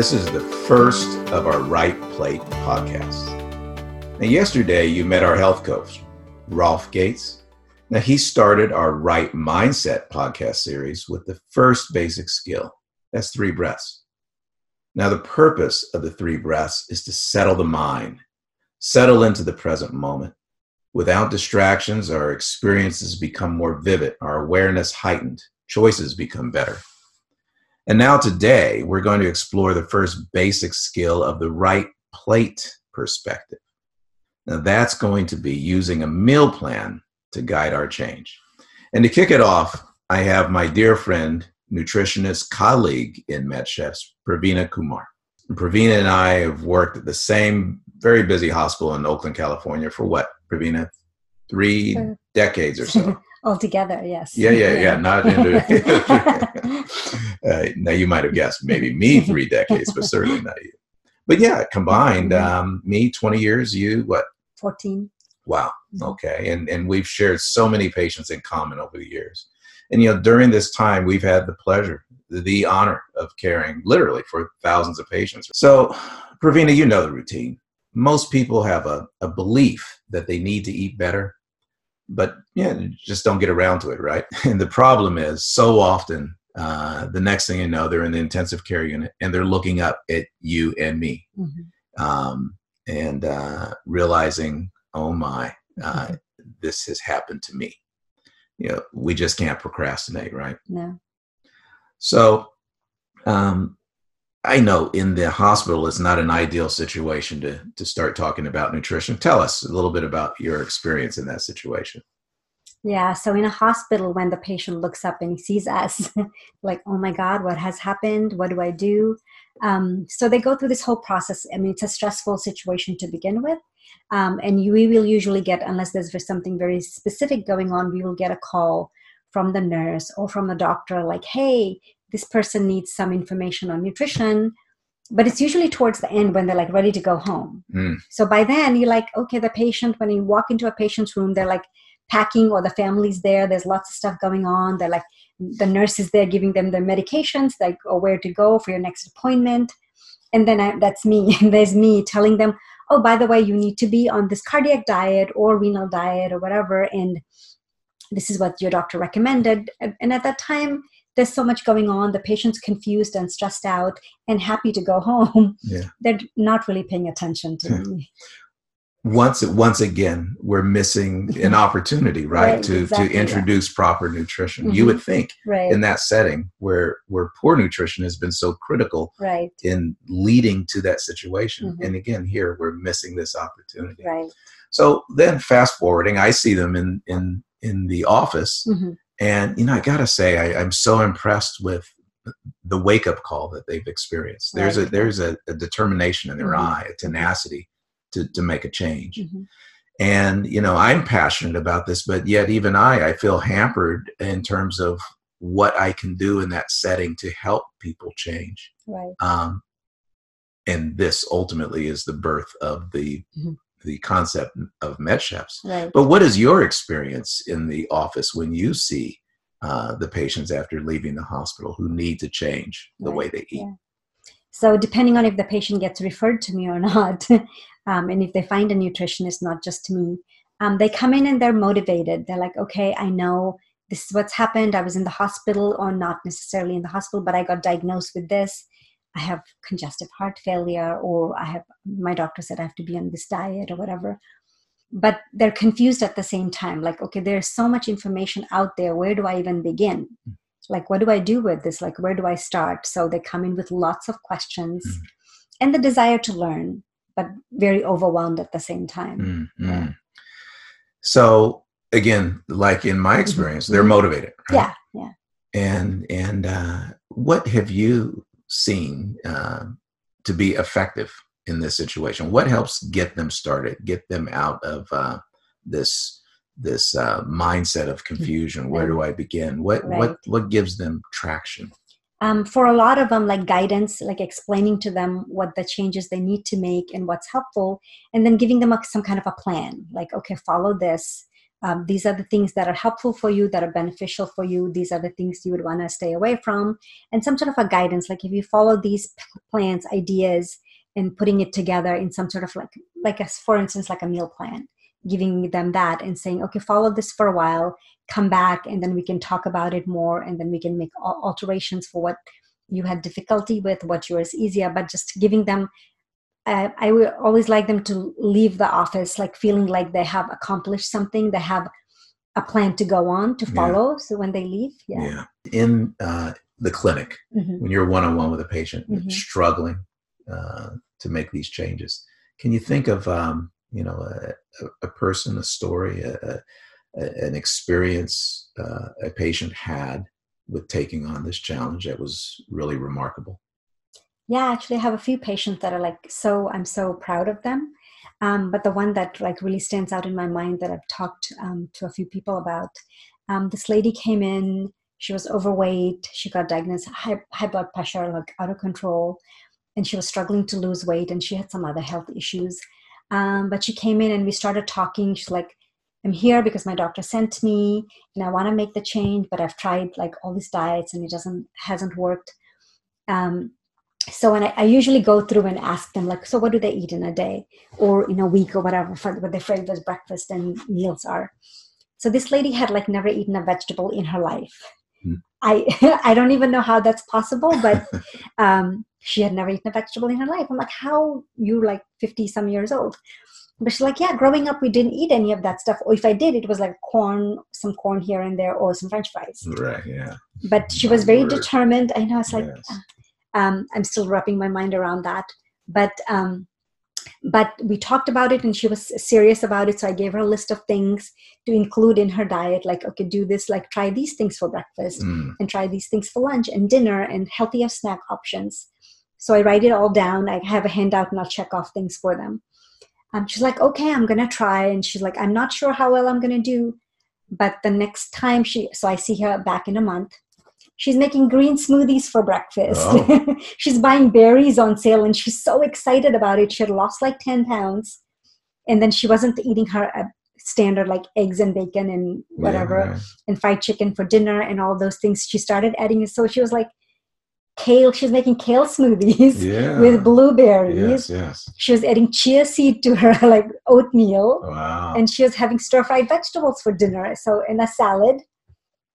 this is the first of our Right Plate podcasts. Now, yesterday you met our health coach, Rolf Gates. Now, he started our Right Mindset podcast series with the first basic skill that's three breaths. Now, the purpose of the three breaths is to settle the mind, settle into the present moment. Without distractions, our experiences become more vivid, our awareness heightened, choices become better. And now, today, we're going to explore the first basic skill of the right plate perspective. Now, that's going to be using a meal plan to guide our change. And to kick it off, I have my dear friend, nutritionist colleague in MedChefs, Pravina Kumar. Pravina and I have worked at the same very busy hospital in Oakland, California for what, Pravina? Three decades or so. Altogether, yes. Yeah, yeah, yeah. Not into. uh, now you might have guessed maybe me three decades, but certainly not you. But yeah, combined, mm-hmm. um, me twenty years, you what? Fourteen. Wow. Mm-hmm. Okay, and and we've shared so many patients in common over the years, and you know during this time we've had the pleasure, the honor of caring literally for thousands of patients. So, Pravina, you know the routine. Most people have a, a belief that they need to eat better but yeah, just don't get around to it, right? And the problem is so often uh, the next thing you know, they're in the intensive care unit and they're looking up at you and me mm-hmm. um, and uh, realizing, oh my, uh, mm-hmm. this has happened to me. You know, we just can't procrastinate, right? No. So, um, I know in the hospital it's not an ideal situation to to start talking about nutrition. Tell us a little bit about your experience in that situation. Yeah, so in a hospital when the patient looks up and he sees us like, "Oh my god, what has happened? What do I do?" Um, so they go through this whole process. I mean, it's a stressful situation to begin with. Um, and we will usually get, unless there's something very specific going on, we will get a call from the nurse or from the doctor like, hey, this person needs some information on nutrition but it's usually towards the end when they're like ready to go home. Mm. so by then you're like okay the patient when you walk into a patient's room they're like packing or the family's there there's lots of stuff going on they're like the nurse is there giving them their medications like or where to go for your next appointment. And then I, that's me and there's me telling them oh by the way you need to be on this cardiac diet or renal diet or whatever and this is what your doctor recommended. And at that time there's so much going on the patient's confused and stressed out and happy to go home yeah. they're not really paying attention to me once once again we're missing an opportunity right, right to exactly, to introduce yeah. proper nutrition mm-hmm. you would think right. in that setting where where poor nutrition has been so critical right. in leading to that situation mm-hmm. and again here we're missing this opportunity right so then fast forwarding i see them in in in the office mm-hmm. And you know, I gotta say, I, am so impressed with the wake up call that they've experienced. There's right. a there's a, a, determination in their mm-hmm. eye, a tenacity to to make a change. Mm-hmm. And you know, I'm passionate about this, but yet even I, I feel hampered in terms of what I can do in that setting to help people change. Right. Um, and this ultimately is the birth of the mm-hmm the concept of MedChefs. Right. But what is your experience in the office when you see uh, the patients after leaving the hospital who need to change the right. way they eat? Yeah. So depending on if the patient gets referred to me or not, um, and if they find a nutritionist, not just me, um, they come in and they're motivated. They're like, okay, I know this is what's happened. I was in the hospital, or not necessarily in the hospital, but I got diagnosed with this I have congestive heart failure, or I have my doctor said I have to be on this diet or whatever. But they're confused at the same time. Like, okay, there's so much information out there. Where do I even begin? Mm. Like, what do I do with this? Like, where do I start? So they come in with lots of questions mm. and the desire to learn, but very overwhelmed at the same time. Mm, yeah. So again, like in my mm-hmm. experience, they're motivated. Right? Yeah, yeah. And and uh, what have you seen uh, to be effective in this situation? What helps get them started, get them out of uh, this this uh, mindset of confusion? Where do I begin? What right. what what gives them traction? Um, for a lot of them, like guidance, like explaining to them what the changes they need to make and what's helpful, and then giving them a, some kind of a plan. Like, okay, follow this. Um, these are the things that are helpful for you that are beneficial for you. These are the things you would want to stay away from. And some sort of a guidance like if you follow these plans ideas and putting it together in some sort of like like a, for instance like a meal plan giving them that and saying okay follow this for a while come back and then we can talk about it more and then we can make alterations for what you had difficulty with what yours easier but just giving them uh, I would always like them to leave the office like feeling like they have accomplished something, they have a plan to go on to follow. Yeah. So when they leave, yeah. yeah. In uh, the clinic, mm-hmm. when you're one on one with a patient mm-hmm. struggling uh, to make these changes, can you think of um, you know a, a, person, a story, a, an experience uh, a patient had with taking on this challenge that was really remarkable? Yeah actually i have a few patients that are like so i'm so proud of them. Um, but the one that like really stands out in my mind that i've talked um, to a few people about um, this lady came in she was overweight she got diagnosed high, high blood pressure like out of control and she was struggling to lose weight and she had some other health issues. Um, but she came in and we started talking. She's like i'm here because my doctor sent me and i want to make the change but i've tried like all these diets and it doesn't hasn't worked. Um, so when I, I, usually go through and ask them like so what do they eat in a day? Or in a week or whatever for what their favorite breakfast and meals are. So this lady had like never eaten a vegetable in her life. Hmm. i i don't even know how that's possible but um, she had never eaten a vegetable in her life. I'm like how you like 50 some years old? But she's like yeah growing up we didn't eat any of that stuff. Or if i did it was like corn some corn here and there or some french fries. Right yeah. But she was very determined. I know it's like yes. Um, i'm still wrapping my mind around that. But um, but we talked about it and she was serious about it. So i gave her a list of things to include in her diet like okay do this like try these things for breakfast mm. and try these things for lunch and dinner and healthier snack options. So i write it all down. I have a handout and i'll check off things for them. Um, she's like okay i'm gonna try. And she's like i'm not sure how well i'm gonna do but the next time she so i see her back in a month she's making green smoothies for breakfast. Oh. she's buying berries on sale and she's so excited about it. She had lost like 10 pounds and then she wasn't eating her uh, standard like eggs and bacon and whatever yeah, and fried chicken for dinner and all those things. She started adding so she was like kale. she's making kale smoothies yeah. with blueberries. Yes, yes. She was adding chia seed to her like oatmeal. Wow. And she was having stir fried vegetables for dinner. So in a salad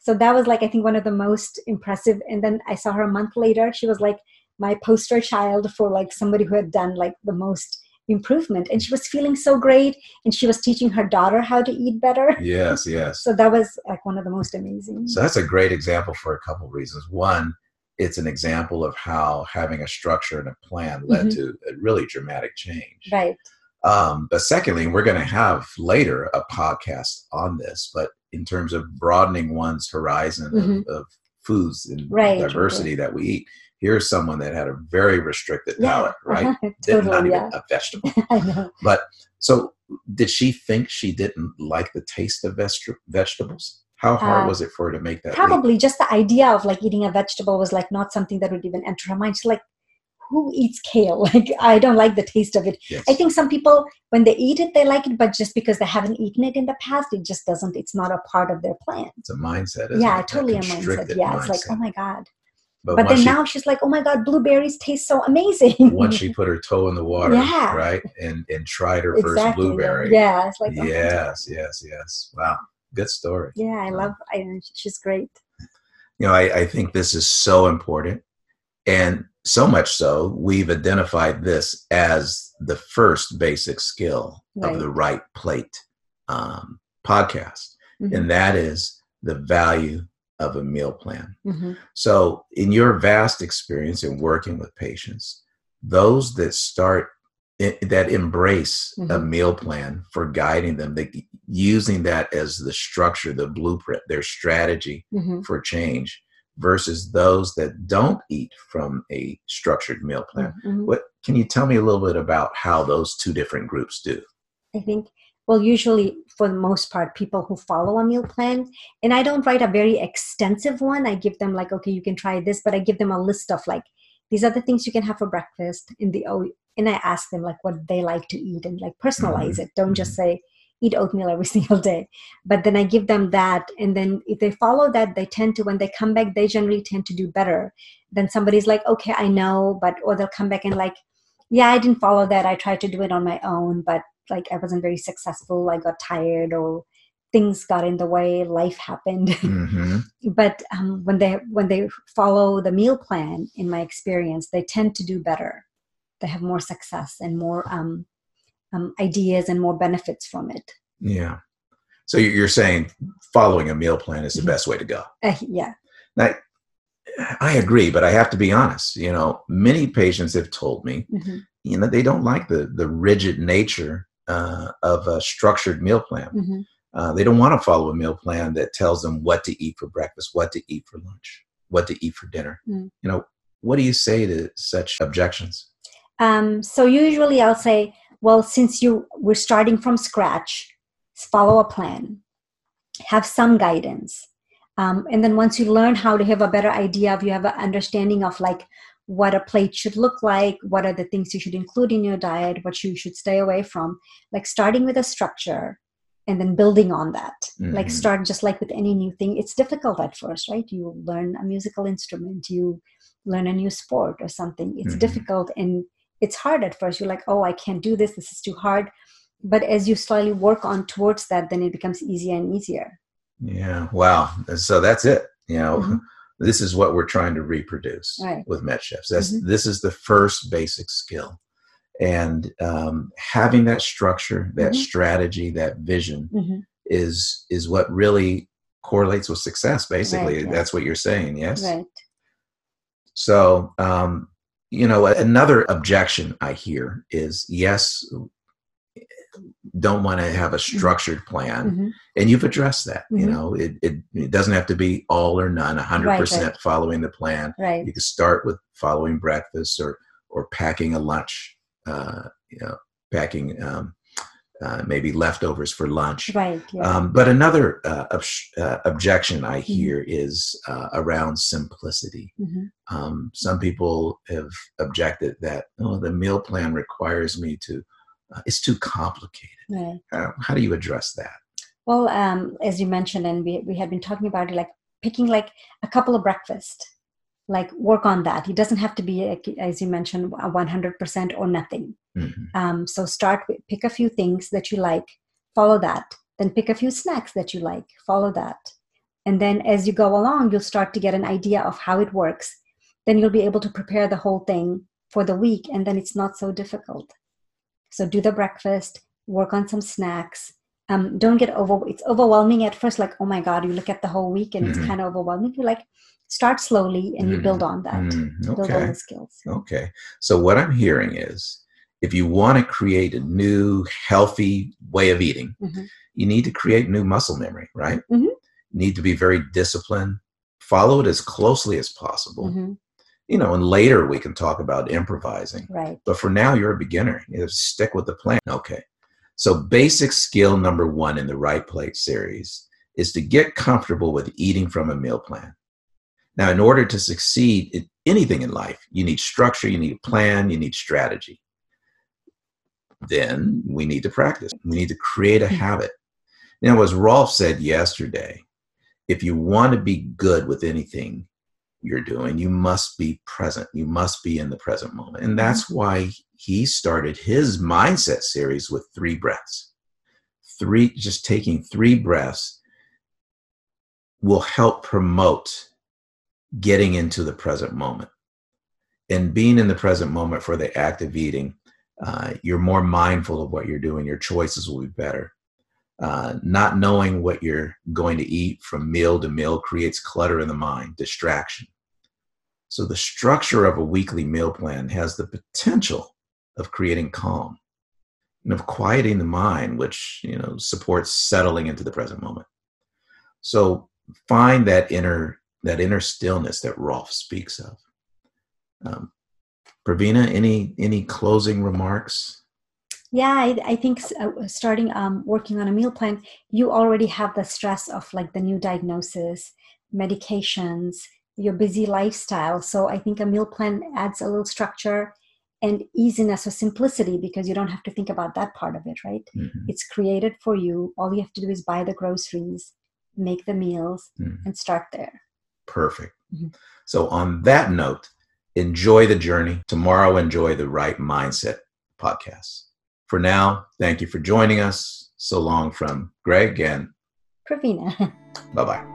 so that was like i think one of the most impressive. And then i saw her a month later. She was like my poster child for like somebody who had done like the most improvement. And she was feeling so great. And she was teaching her daughter how to eat better. Yes yes. So that was like one of the most amazing. So that's a great example for a couple of reasons. One it's an example of how having a structure and a plan led mm-hmm. to a really dramatic change. Right um, but secondly we're going to have later a podcast on this but in terms of broadening one's horizon mm-hmm. of, of, foods and right, diversity that we eat. Here's someone that had a very restricted yeah, palate, right? totally, not even a vegetable. but so, did she think she didn't like the taste of vegetables? How hard uh, was it for her to make that? Probably leap? just the idea of like eating a vegetable was like not something that would even enter her mind. She's like, who eats kale? Like, I don't like the taste of it. Yes. I think some people, when they eat it, they like it, but just because they haven't eaten it in the past, it just doesn't, it's not a part of their plan. It's a mindset. yeah, it? totally a mindset. Yeah, mindset. it's like, oh my God. But, but then she, now she's like, oh my God, blueberries taste so amazing. once she put her toe in the water, yeah. right? And and tried her exactly. first blueberry. Yeah. It's like, oh yes, yes, yes. Wow. Good story. Yeah, I love, I, she's great. You know, I, I think this is so important. And so much so, we've identified this as the first basic skill right. of the Right Plate um, podcast, mm-hmm. and that is the value of a meal plan. Mm-hmm. So, in your vast experience in working with patients, those that start that embrace mm-hmm. a meal plan for guiding them, that using that as the structure, the blueprint, their strategy mm-hmm. for change, versus those that don't eat from a structured meal plan. Mm-hmm. What can you tell me a little bit about how those two different groups do? I think well usually for the most part people who follow a meal plan and I don't write a very extensive one. I give them like okay you can try this but I give them a list of like these are the things you can have for breakfast in the oh and I ask them like what they like to eat and like personalize mm-hmm. it. Don't just mm-hmm. say eat oatmeal every single day. But then I give them that. And then if they follow that, they tend to, when they come back, they generally tend to do better. Then somebody's like, okay, I know, but, or they'll come back and like, yeah, I didn't follow that. I tried to do it on my own, but like I wasn't very successful. I got tired or things got in the way life happened mm-hmm. but um, when they when they follow the meal plan in my experience they tend to do better they have more success and more um, um, ideas and more benefits from it yeah so you're saying following a meal plan is the mm-hmm. best way to go uh, yeah now, i agree but i have to be honest you know many patients have told me mm-hmm. you know they don't like the the rigid nature uh, of a structured meal plan mm-hmm. Uh, they don't want to follow a meal plan that tells them what to eat for breakfast, what to eat for lunch, what to eat for dinner. Mm. You know, what do you say to such objections? Um, so usually I'll say, well, since you we're starting from scratch, follow a plan, have some guidance, um, and then once you learn how to have a better idea of, you have an understanding of like what a plate should look like, what are the things you should include in your diet, what you should stay away from. Like starting with a structure and then building on that mm-hmm. like start just like with any new thing it's difficult at first right you learn a musical instrument you learn a new sport or something it's mm-hmm. difficult and it's hard at first. You're like oh i can't do this. This is too hard. But as you slowly work on towards that then it becomes easier and easier. Yeah. Wow. So that's it. You know mm-hmm. this is what we're trying to reproduce right. with MedChefs that's mm-hmm. this is the first basic skill. And um, having that structure that mm-hmm. strategy that vision mm-hmm. is is what really correlates with success basically. Right, that's what you're saying yes? Right. So um, you know another objection i hear is yes don't want to have a mm-hmm. structured plan mm-hmm. and you've addressed that mm-hmm. you know it, it, it, doesn't have to be all or none 100% right, right. following the plan right you can start with following breakfast or or packing a lunch uh, you know, packing um, uh, maybe leftovers for lunch. Right. Yeah. Um, but another uh, ob- uh, objection I mm-hmm. hear mm-hmm. is uh, around simplicity. Mm-hmm. Um, some people have objected that oh, the meal plan requires me to. Uh, it's too complicated. Right. How do you address that? Well, um, as you mentioned, and we we had been talking about it, like picking like a couple of breakfast like work on that it doesn't have to be as you mentioned 100% or nothing mm-hmm. um, so start with pick a few things that you like follow that. Then pick a few snacks that you like follow that. And then as you go along you'll start to get an idea of how it works. Then you'll be able to prepare the whole thing for the week and then it's not so difficult. So do the breakfast work on some snacks. Um, don't get over it's overwhelming at first like oh my god you look at the whole week and mm-hmm. it's kind of overwhelming. You're like start slowly and you mm, build on that. Okay. build on the skills. Okay. So what i'm hearing is if you want to create a new healthy way of eating mm-hmm. you need to create new muscle memory right mm-hmm. you need to be very disciplined follow it as closely as possible mm-hmm. you know and later we can talk about improvising right but for now you're a beginner you stick with the plan okay so basic skill number one in the right plate series is to get comfortable with eating from a meal plan now, in order to succeed in anything in life, you need structure, you need a plan, you need strategy. Then we need to practice. We need to create a hmm. habit. Now, as Rolf said yesterday, if you want to be good with anything you're doing, you must be present. You must be in the present moment. And that's hmm. why he started his mindset series with three breaths. Three, just taking three breaths will help promote getting into the present moment. And being in the present moment for the act of eating, uh, you're more mindful of what you're doing. Your choices will be better. Uh, not knowing what you're going to eat from meal to meal creates clutter in the mind, distraction. So, the structure of a weekly meal plan has the potential of creating calm and of quieting the mind, which you know supports settling into the present moment. So, find that inner that inner stillness that Rolf speaks of. Um, Pravina, any any closing remarks? Yeah, I, I think uh, starting um, working on a meal plan, you already have the stress of like the new diagnosis, medications, your busy lifestyle. So I think a meal plan adds a little structure and easiness or simplicity because you don't have to think about that part of it, right? Mhm. It's created for you. All you have to do is buy the groceries, make the meals, Mhm. and start there. Perfect. Mhm. So, on that note, enjoy the journey. Tomorrow, enjoy the Right Mindset podcast. For now, thank you for joining us. So long from Greg and Pravina. bye bye.